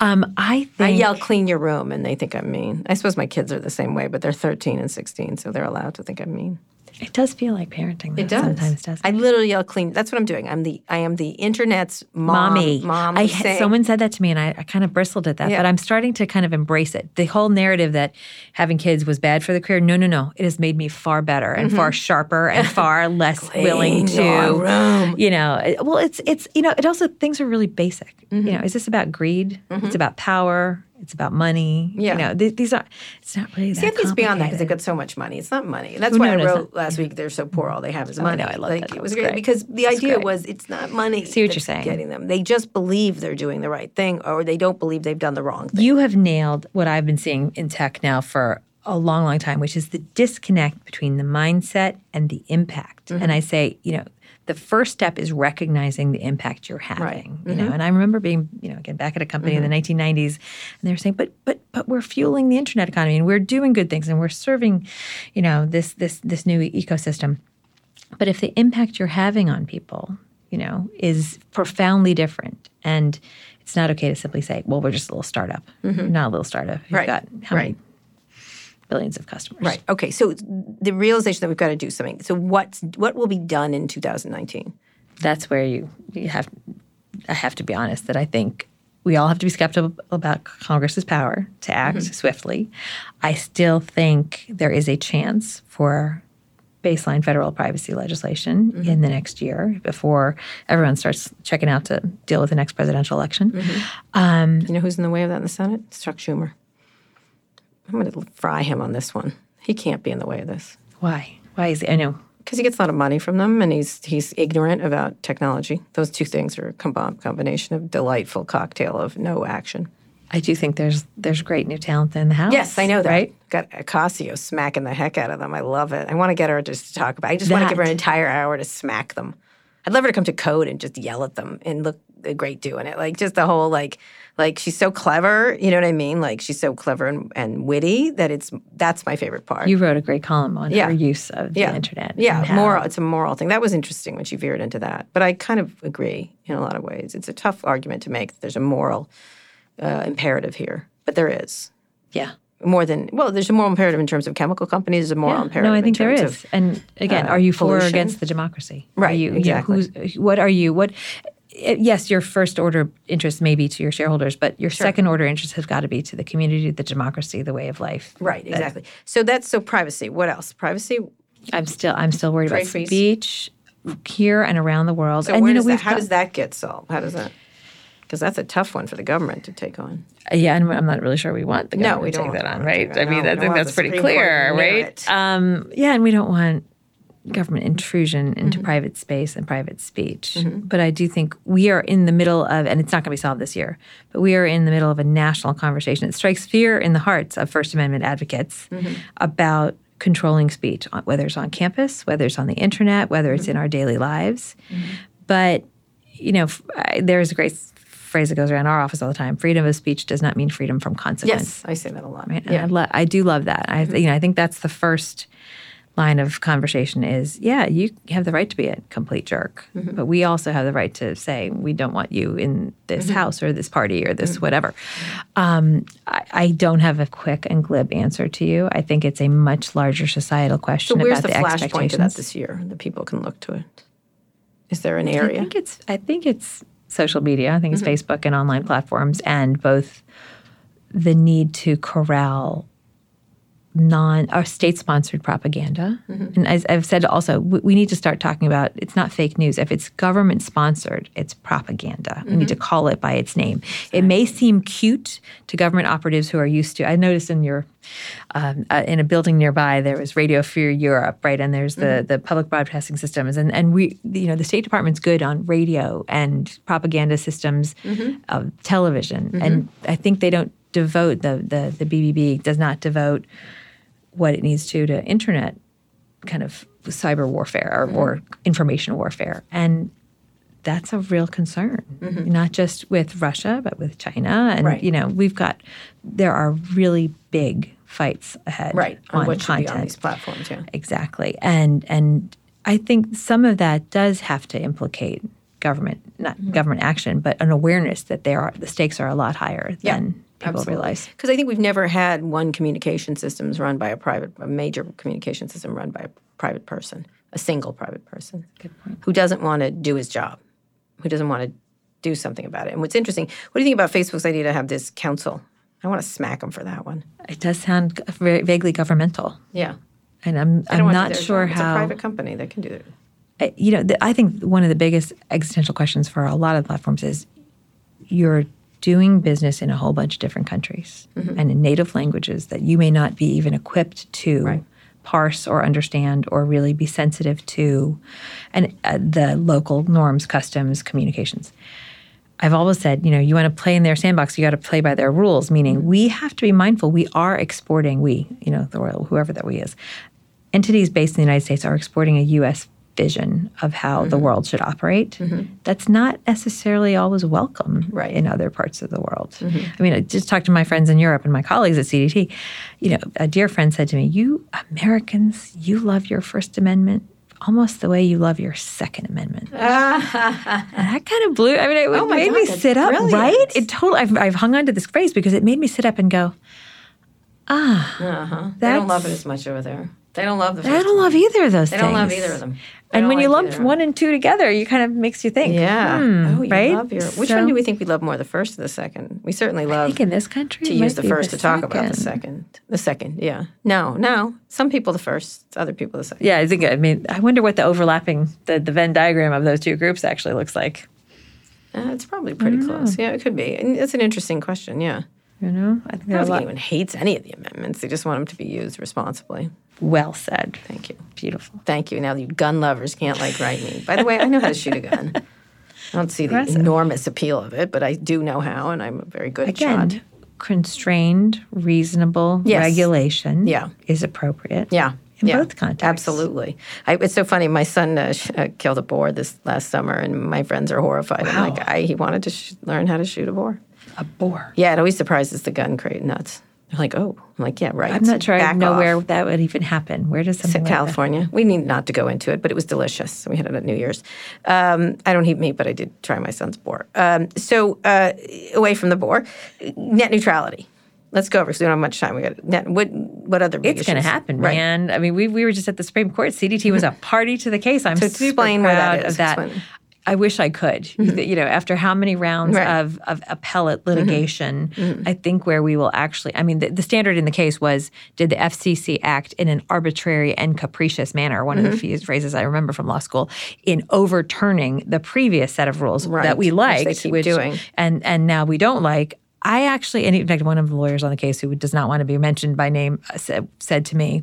Um, I think. I yell, clean your room, and they think I'm mean. I suppose my kids are the same way, but they're 13 and 16, so they're allowed to think I'm mean. It does feel like parenting. Though, It does. Sometimes does. I literally yell, clean. That's what I'm doing. I'm the I am the internet's mom. Mommy, Mom. I saying- someone said that to me, and I, I kind of bristled at that. Yeah. But I'm starting to kind of embrace it. The whole narrative that having kids was bad for the career. No, no, no. It has made me far better and far sharper and far less willing Mm-hmm. To. room. You know, well, it's it's you know, it also things are really basic. Mm-hmm. You know, is this about greed? It's about power. It's about money. Yeah. You know, th- these are. It's not really See, that I it's beyond that because they've got so much money. It's not money. That's Oh, why I wrote last week. They're so poor, all they have is money. know, I love like, that. It was great because the That's idea great. was it's not money. See what you're saying. Getting them, they just believe they're doing the right thing, or they don't believe they've done the wrong thing. You have nailed what I've been seeing in tech now for a long, long time, which is the disconnect between the mindset and the impact. Mm-hmm. And I say, you know, the first step is recognizing the impact you're having. You Mm-hmm. know, and I remember being, you know, again back at a company in the 1990s, and they were saying, but but but we're fueling the internet economy and we're doing good things and we're serving, you know, this this this new ecosystem. But if the impact you're having on people, you know, is profoundly different, and it's not okay to simply say, "Well, we're just a little startup." You're not a little startup. You've Mm-hmm. Right, got how right. many billions of customers. Right. Okay. So the realization that we've got to do something. So what's what will be done in 2019? That's where you you have. I have to be honest that I think we all have to be skeptical about Congress's power to act Mm-hmm. swiftly. I still think there is a chance for baseline federal privacy legislation Mm-hmm. in the next year before everyone starts checking out to deal with the next presidential election. You know who's in the way of that in the Senate? Chuck Schumer. I'm going to fry him on this one. He can't be in the way of this Why? Why is it? I know. because he gets a lot of money from them, and he's he's ignorant about technology. Those two things are a com- combination of delightful cocktail of no action. I do think there's there's great new talent in the house. Yes, I know that. Right? Got Ocasio smacking the heck out of them. I love it. I want to get her just to talk about. I just want to give her an entire hour to smack them. I'd love her to come to code and just yell at them and look great doing it. Like just the whole like like she's so clever. You know what I mean? Like she's so clever and, and witty that it's that's my favorite part. You wrote a great column on Yeah. her use of the yeah. internet. Yeah, how- moral. It's a moral thing. That was interesting when she veered into that. But I kind of agree in a lot of ways. It's a tough argument to make. That there's a moral uh, imperative here, but there is Yeah. more than well. There's a moral imperative in terms of chemical companies. There's a moral Yeah. imperative. No, I think in there is. Of, and again, uh, are you for or against the democracy? Are Right, you, you know, exactly. who's, what are you? What? Yes, your first order interest may be to your shareholders, but your second order interest has got to be to the community, the democracy, the way of life. right, exactly. So that's so privacy. What else? Privacy. I'm still I'm still worried Trade about freeze. speech here and around the world. So and where you know, does that, how got- does that get solved? How does that? Because that's a tough one for the government to take on. Yeah, and I'm not really sure we want the No, government we to don't take that on, right? I mean, on. I think that's pretty Supreme clear, right? Um, yeah, and we don't want government intrusion into mm-hmm. private space and private speech. Mm-hmm. But I do think we are in the middle of, and it's not going to be solved this year, but we are in the middle of a national conversation. It strikes fear in the hearts of First Amendment advocates mm-hmm. about controlling speech, whether it's on campus, whether it's on the internet, whether it's in our daily lives. But, you know, f- I, there's a great phrase that goes around our office all the time freedom of speech does not mean freedom from consequence. Yes, I say that a lot. Right. Yeah. I, lo- I do love that. I, you know, I think that's the first line of conversation is, yeah, you have the right to be a complete jerk, Mm-hmm. but we also have the right to say we don't want you in this Mm-hmm. house or this party or this whatever. Um, I, I don't have a quick and glib answer to you. I think it's a much larger societal question So where's about the, the, flashpoint to expectations. that this year that people can look to it? Is there an I area? think it's I think it's social media. I think Mm-hmm. it's Facebook and online platforms and both the need to corral non or state sponsored propaganda. Mm-hmm. And as I've said also, we, we need to start talking about it's not fake news. If it's government sponsored, it's propaganda. We need to Mm-hmm. call it by its name. It may seem cute to government operatives who are used to. I noticed in your um, uh, in a building nearby there was Radio Free Europe, right? And there's the the public broadcasting systems, and and we you know the State Department's good on radio and propaganda systems of television, and I think they don't devote the the the BBG does not devote what it needs to to internet kind of cyber warfare or, or information warfare and that's a real concern not just with russia but with china and Right. you know we've got there are really big fights ahead right. on, On content on these platforms, yeah. exactly and and i think some of that does have to implicate government not Mm-hmm. government action but an awareness that there are the stakes are a lot higher Yeah, than people realize Because I think we've never had one communication systems run by a private, a major communication system run by a private person, a single private person, who doesn't want to do his job, who doesn't want to do something about it. And what's interesting, what do you think about Facebook's idea to have this council? I want to smack them for that one. it does sound very vaguely governmental Yeah, and i'm, I'm want to do not sure job. how It's a private company that can do it. you know, I think one of the biggest existential questions for a lot of platforms is you're doing business in a whole bunch of different countries and in native languages that you may not be even equipped to Right. parse or understand or really be sensitive to and uh, the local norms, customs, communications. I've always said, you know, you want to play in their sandbox, you got to play by their rules, meaning we have to be mindful we are exporting, we, you know, the royal, whoever that we is, entities based in the United States are exporting a U.S. vision of how the world should operate. That's not necessarily always welcome Right. in other parts of the world. I mean, I just talked to my friends in Europe and my colleagues at CDT. You know, a dear friend said to me, "You Americans, you love your First Amendment." Almost the way you love your Second Amendment. and that kind of blew. I mean, it Oh made God, me sit up, brilliant. right? It totally. I've, I've hung on to this phrase because it made me sit up and go, ah, Uh-huh. They don't love it as much over there. They don't love the. I don't love either of those They things. don't love either of them. They And when you like lump of them. one and two together, you kind of makes you think. Yeah. hmm, oh, you right? love your. Which So- one do we think we love more, the first or the second? We certainly I love think in this country to use the first to talk about the second. second. The second, yeah. No, no. Some people the first, other people the second. Yeah, I think. I mean, I wonder what the overlapping the, the Venn diagram of those two groups actually looks like. Uh, it's probably pretty close. Yeah, it could be. And it's an interesting question. Yeah. You know, I think I don't think anyone hates any of the amendments. They just want them to be used responsibly. Well said. Thank you. Beautiful. Thank you. Now you gun lovers can't like write me. By the way, I know how to shoot a gun. I don't see the enormous appeal of it, but I do know how, and I'm a very good Again, shot. constrained, reasonable Yes. regulation. Yeah. is appropriate. Yeah. in yeah, both contexts. Absolutely. I, it's so funny. My son uh, sh- uh, killed a boar this last summer, and my friends are horrified. I'm like, I, he wanted to sh- learn how to shoot a boar. A boar? Yeah, it always surprises the gun crate nuts. They're like, oh, I'm like, yeah, right. I'm not sure I Back know off. where that would even happen. Where does something like that- California. We need not to go into it, but it was delicious. We had it at New Year's. Um, I don't eat meat, but I did try my son's boar. Um, so uh, away from the boar, net neutrality. Let's go over because we don't have much time. We got net. What what other? It's going to happen, right. man. I mean, we, we were just at the Supreme Court. CDT was a party to the case. I'm So super explain where that proud is. of that. Explain. I wish I could. Mm-hmm. You know, after how many rounds Right. of, of appellate mm-hmm. litigation, mm-hmm. I think where we will actually, I mean, the, the standard in the case was did the FCC act in an arbitrary and capricious manner? One of the few phrases I remember from law school in overturning the previous set of rules Right, that we which liked, they keep doing. and and now we don't like. I actually, and in fact, one of the lawyers on the case who does not want to be mentioned by name uh, said, said to me,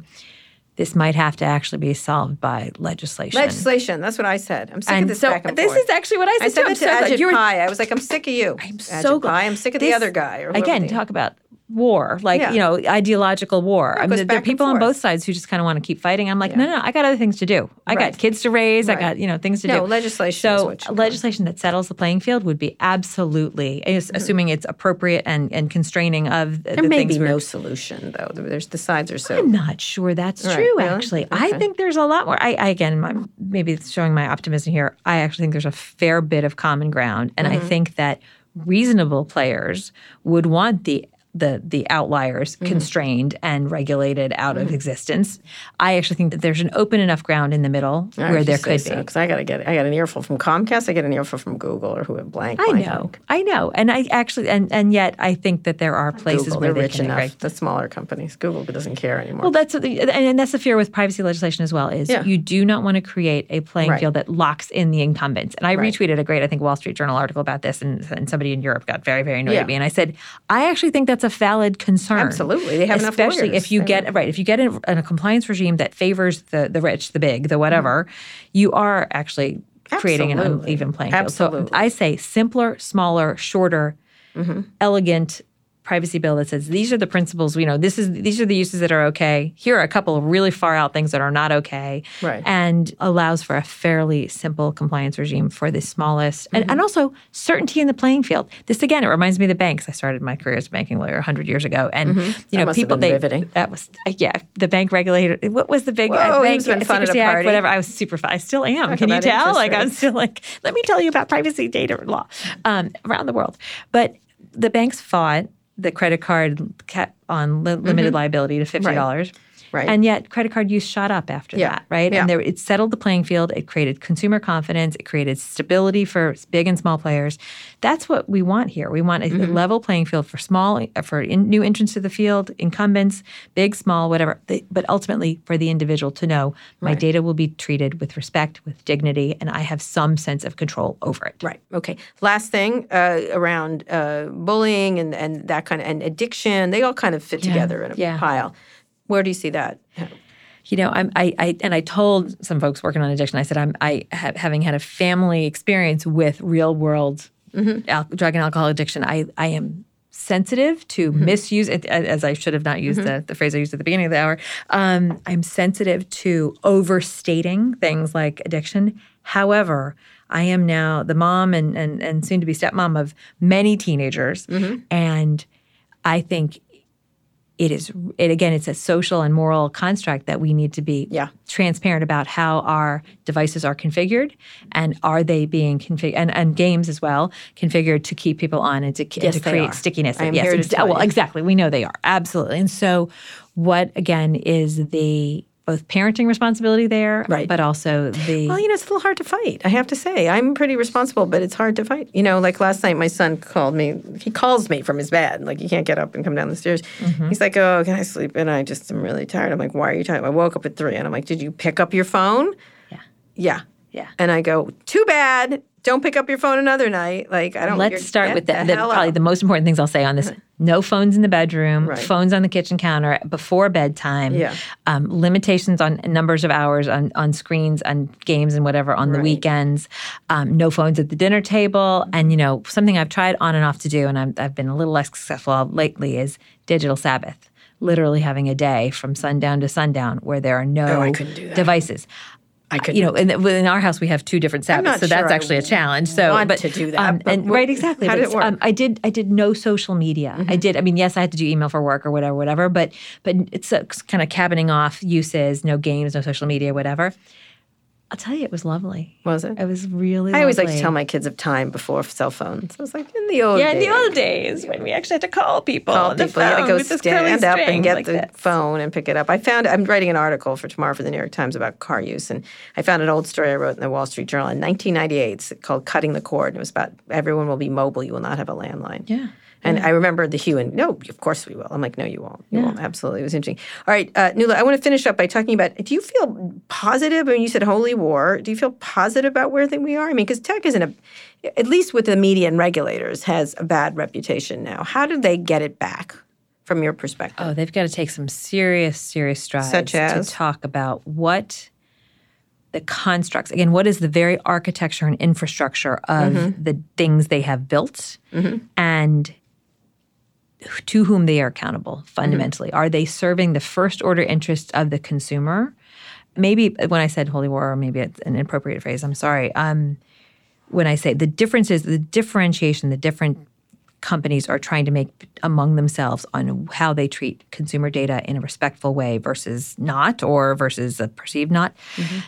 this might have to actually be solved by legislation. Legislation. That's what I said. I'm sick and of this so back and this forth. is actually what I said. I said too. I'm it to so Ajit Pai. I was like, I'm sick of you. I'm Ajit so glad. Pai. I'm sick of the other guy. Or again, talk about war, like Yeah. you know, ideological war. I mean, there are people on both sides who just kind of want to keep fighting. I'm like, no, no, no, I got other things to do. I Right. got kids to raise. I got you know things to No, do. legislation is So what you call it. legislation that settles the playing field would be absolutely, as- assuming it's appropriate and and constraining of the, There the may things be no solution though. There's the sides are so. I'm not sure that's Right, true, really? actually. I think there's a lot more. I, I again, I'm maybe showing my optimism here. I actually think there's a fair bit of common ground, and Mm-hmm. I think that reasonable players would want the the the outliers Mm-hmm. constrained and regulated out of existence. I actually think that there's an open enough ground in the middle where there could be. because I gotta get I got an earful from Comcast. I get an earful from Google or who blank. I know, blank. I know, and I actually, and and yet I think that there are places Google, where they're they rich enough. The smaller companies. Google doesn't care anymore. Well, that's and and that's the fear with privacy legislation as well. Is Yeah. you do not want to create a playing Right. field that locks in the incumbents. And I Right. retweeted a great, I think, Wall Street Journal article about this, and, and somebody in Europe got very, very annoyed Yeah. at me. And I said, I actually think that's a valid concern. Absolutely. They have especially if you They get right. If you get in, in a compliance regime that favors the the rich, the big, the whatever, you are actually creating an uneven playing field. Absolutely. So I say simpler, smaller, shorter, mm-hmm. elegant privacy bill that says these are the principles you know. This is these are the uses that are okay. Here are a couple of really far out things that are not okay. Right. and allows for a fairly simple compliance regime for the smallest. And, and also certainty in the playing field. This again it reminds me of the banks. I started my career as a banking lawyer 100 years ago. And you know people they riveting. that was uh, yeah the bank regulator what was the big Whoa, uh, bank been fun Secrecy Act, party. whatever. I was super fun i still am. Talk can you tell? like i'm still like let me tell you about privacy data law um, around the world. But the banks fought the credit card cap on li- limited mm-hmm. liability to fifty dollars. Right. And yet, credit card use shot up after Yeah. that, right? Yeah. And there, it settled the playing field. It created consumer confidence. It created stability for big and small players. That's what we want here. We want a Mm-hmm. level playing field for small, for in, new entrants to the field, incumbents, big, small, whatever. But ultimately, for the individual to know my data will be treated with respect, with dignity, and I have some sense of control over it. Right. Okay. Last thing uh, around uh, bullying and, and that kind of and addiction, they all kind of fit Yeah. together in a pile. Where do you see that? you know, I'm, I, I, and I told some folks working on addiction, I said, I'm, I, ha- having had a family experience with real world mm-hmm. al- drug and alcohol addiction, I, I am sensitive to mm-hmm. misuse, it, as I should have not used mm-hmm. the, the phrase I used at the beginning of the hour. Um, I'm sensitive to overstating things like addiction. However, I am now the mom and, and, and soon to be stepmom of many teenagers. And I think it is it again it's a social and moral construct that we need to be Yeah. transparent about how our devices are configured and are they being configured and, and games as well configured to keep people on and to, and Yes, to they create stickiness. I am yes here to tell well exactly. We know they are. Absolutely. And so what again is the both parenting responsibility there Right. but also the Well, you know, it's a little hard to fight. I have to say, I'm pretty responsible, but it's hard to fight. You know, like last night, my son called me. He calls me from his bed, like he can't get up and come down the stairs. Mm-hmm. He's like, "Oh, can I sleep?" And I just am really tired. I'm like, "Why are you tired?" I woke up at three, and I'm like, "Did you pick up your phone?" Yeah. Yeah. Yeah. And I go, "Too bad. Don't pick up your phone another night." Like I don't. Let's start with the, the, probably the most important things I'll say on this. No phones in the bedroom, Right. phones on the kitchen counter before bedtime, Yeah. um, limitations on numbers of hours on, on screens, on games and whatever on the weekends, um, no phones at the dinner table. And, you know, something I've tried on and off to do, and I'm, I've been a little less successful lately, is digital Sabbath. Literally having a day from sundown to sundown where there are no Oh, I do devices. I could. You know, in, in our house we have two different Sabbaths, so that's sure I actually a challenge. So, but to do that, um, but and right, exactly. how did it work? Mm-hmm. Um, I did. I did no social media. I did. I mean, yes, I had to do email for work or whatever, whatever. But but it's uh, kind of cabining off uses, no games, no social media, whatever. I'll tell you, it was lovely. Was it? It was really. I always like to tell my kids of time before cell phones. I was like, in the old Yeah, in days. the old days when we actually had to call people, call people. You had to go with this curly stand up and get like the this. phone and pick it up. I found I'm writing an article for tomorrow for the New York Times about car use, and I found an old story I wrote in the Wall Street Journal in 1998 called "Cutting the Cord." And it was about everyone will be mobile. You will not have a landline. Yeah. And I remember the hue and no, of course we will. I'm like, no, you won't. You won't. Absolutely. It was interesting. All right, uh, Nuala, I want to finish up by talking about do you feel positive? I mean, you said holy war. Do you feel positive about where we are? I mean, because tech isn't a, at least with the media and regulators, has a bad reputation now. How do they get it back from your perspective? Oh, they've got to take some serious, serious strides Such as? to talk about what the constructs again. What is the very architecture and infrastructure of Mm-hmm. the things they have built, and to whom they are accountable fundamentally? Are they serving the first order interests of the consumer? Maybe when I said holy war, or maybe it's an inappropriate phrase. I'm sorry. Um, when I say the difference is the differentiation, the different companies are trying to make among themselves on how they treat consumer data in a respectful way versus not, or versus a perceived not. Mm-hmm.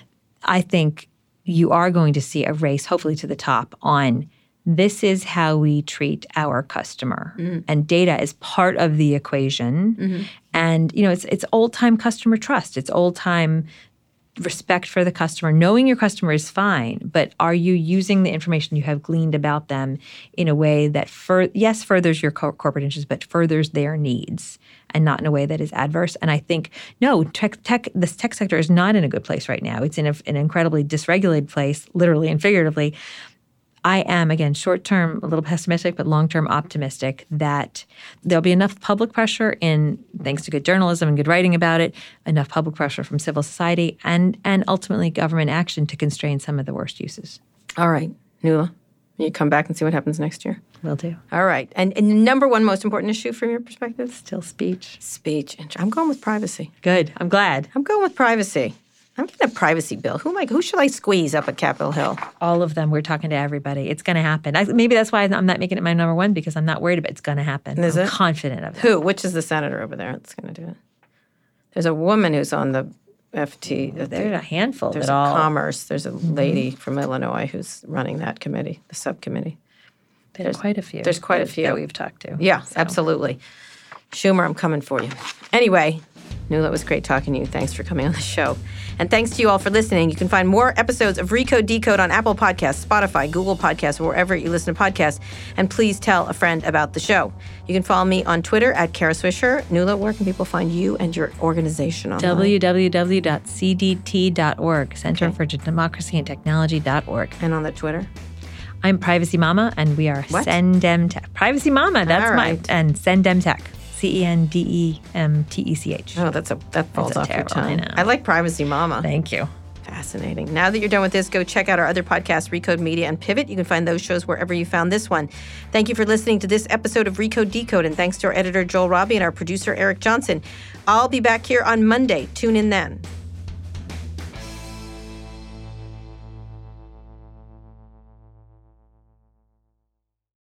I think you are going to see a race, hopefully to the top, on this is how we treat our customer, mm-hmm. and data is part of the equation. Mm-hmm. And you know, it's it's old time customer trust. It's old time respect for the customer. Knowing your customer is fine, but are you using the information you have gleaned about them in a way that, fur- yes, furthers your co- corporate interests, but furthers their needs, and not in a way that is adverse? And I think no, tech, tech, this tech sector is not in a good place right now. It's in a, an incredibly dysregulated place, literally and figuratively. I am, again, short term, a little pessimistic, but long term optimistic that there'll be enough public pressure in, thanks to good journalism and good writing about it, enough public pressure from civil society and, and ultimately government action to constrain some of the worst uses. All right, Nuala, you come back and see what happens next year. Will do. All right, and, and the number one most important issue from your perspective? Still speech. Speech. I'm going with privacy. Good. I'm glad. I'm going with privacy. I'm getting a privacy bill. Who am I? Who should I squeeze up at Capitol Hill? All of them. We're talking to everybody. It's going to happen. I, maybe that's why I'm not making it my number one because I'm not worried about it. It's going to happen. Is I'm it? confident of it. Who? Which is the senator over there that's going to do it? There's a woman who's on the FT. There's a handful There's a all. commerce. There's a mm-hmm. lady from Illinois who's running that committee, the subcommittee. there's quite a few. there's quite a few. that we've talked to. Yeah, absolutely. Schumer, I'm coming for you. Anyway, Nuala, it was great talking to you. Thanks for coming on the show. And thanks to you all for listening. You can find more episodes of Recode Decode on Apple Podcasts, Spotify, Google Podcasts, or wherever you listen to podcasts. And please tell a friend about the show. You can follow me on Twitter at Kara Swisher. Nuala, where can people find you and your organization online? www.cdt.org, Center for Democracy and Technology.org. and on the Twitter? I'm Privacy Mama, and we are What? CenDemTech. Privacy Mama, that's All my right. and CenDemTech, C E N D E M T E C H. Oh, that's a that falls a off your terrible- I tongue. know. I like Privacy Mama. Thank you. Fascinating. Now that you're done with this, go check out our other podcasts, Recode Media and Pivot. You can find those shows wherever you found this one. Thank you for listening to this episode of Recode Decode, and thanks to our editor, Joel Robbie, and our producer, Eric Johnson. I'll be back here on Monday. Tune in then.